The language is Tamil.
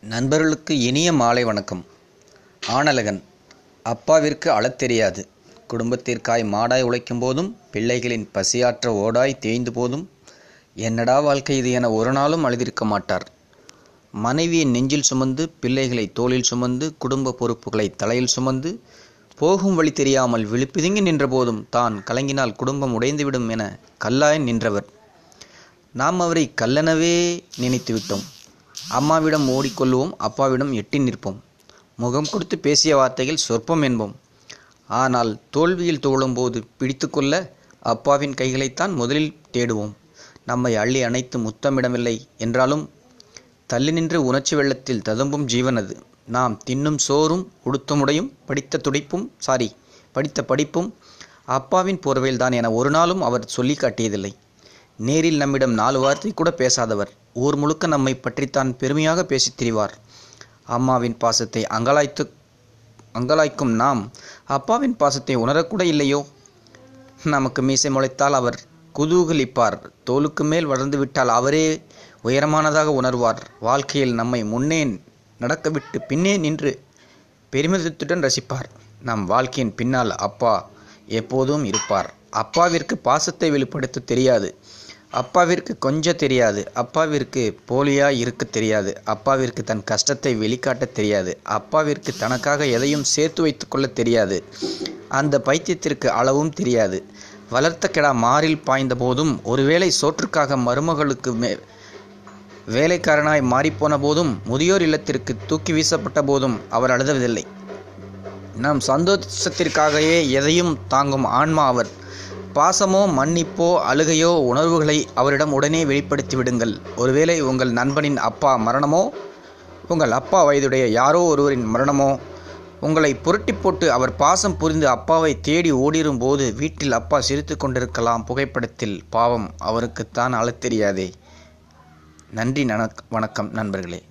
நண்பர்களுக்கு இனிய மாலை வணக்கம். ஆனலகன் அப்பாவிற்கு அழத் தெரியாது. குடும்பத்திற்காய் மாடாய் உழைக்கும் போதும் பிள்ளைகளின் பசியாற்ற ஓடாய் தேய்ந்து போதும் என்னடா வாழ்க்கை இது என ஒரு நாளும் அழுதிருக்க மாட்டார். மனைவியை நெஞ்சில் சுமந்து பிள்ளைகளை தோளில் சுமந்து குடும்ப பொறுப்புகளை தலையில் சுமந்து போகும் வழி தெரியாமல் விழிப்பிதுங்கி நின்ற போதும் தான் கலங்கினால் குடும்பம் உடைந்துவிடும் என கல்லாய் நின்றவர். நாம் அவரை கல்லனவே நினைத்துவிட்டோம். அம்மாவிடம் ஓடிக்கொள்வோம் அப்பாவிடம் எட்டி நிற்போம். முகம் கொடுத்து பேசிய வார்த்தைகள் சொற்பம் என்போம். ஆனால் தோல்வியில் தோழும்போது பிடித்துக்கொள்ள அப்பாவின் கைகளைத்தான் முதலில் தேடுவோம். நம்மை அள்ளி அணைத்து முத்தமிடமில்லை என்றாலும் தள்ளி நின்று உணர்ச்சி வெள்ளத்தில் ததும்பும் ஜீவன் அது. நாம் தின்னும் சோறும் உடுத்தமுடையும் படித்த துடைப்பும் சாரி படித்த படிப்பும் அப்பாவின் போர்வையில்தான் என ஒரு நாளும் அவர் சொல்லி காட்டியதில்லை. நேரில் நம்மிடம் நாலு வார்த்தை கூட பேசாதவர். ஊர் முழுக்க நம்மை பற்றித்தான் பெருமையாக பேசித் திரிவார். அம்மாவின் பாசத்தை அங்கலாய்த்து அங்கலாய்க்கும் நாம் அப்பாவின் பாசத்தை உணரக்கூட இல்லையோ? நமக்கு மீசை முளைத்தால் அவர் குதூகலிப்பார். தோலுக்கு மேல் வளர்ந்து விட்டால் அவரே உயரமானதாக உணர்வார். வாழ்க்கையில் நம்மை முன்னே நடக்கவிட்டு பின்னே நின்று பெருமிதத்துடன் ரசிப்பார். நம் வாழ்க்கையின் பின்னால் அப்பா எப்போதும் இருப்பார். அப்பாவிற்கு பாசத்தை வெளிப்படுத்த தெரியாது. அப்பாவிற்கு கொஞ்சம் தெரியாது. அப்பாவிற்கு போலியா இருக்க தெரியாது. அப்பாவிற்கு தன் கஷ்டத்தை வெளிக்காட்ட தெரியாது. அப்பாவிற்கு தனக்காக எதையும் சேர்த்து வைத்துக்கொள்ள தெரியாது. அந்த பைத்தியத்திற்கு அளவும் தெரியாது. வளர்த்த கிடா மாறில் பாய்ந்த போதும் ஒருவேளை சோற்றுக்காக மருமகளுக்கு மே வேலைக்காரனாய் மாறிப்போன போதும் முதியோர் இல்லத்திற்கு தூக்கி வீசப்பட்ட போதும் அவர் அழுதவில்லை நம் சந்தோஷத்திற்காகவே எதையும் தாங்கும் ஆன்மா அவர். பாசமோ மன்னிப்போ அழுகையோ உணர்வுகளை அவரிடம் உடனே வெளிப்படுத்தி விடுங்கள் ஒருவேளை உங்கள் நண்பனின் அப்பா மரணமோ உங்கள் அப்பா வயதுடைய யாரோ ஒருவரின் மரணமோ உங்களை புரட்டி போட்டு அவர் பாசம் புரிந்து அப்பாவை தேடி ஓடிரும் போது வீட்டில் அப்பா சிரித்து கொண்டிருக்கலாம். புகைப்படத்தில் பாவம் அவருக்குத்தான் அழத் தெரியாதே. நன்றி வணக்கம் நண்பர்களே.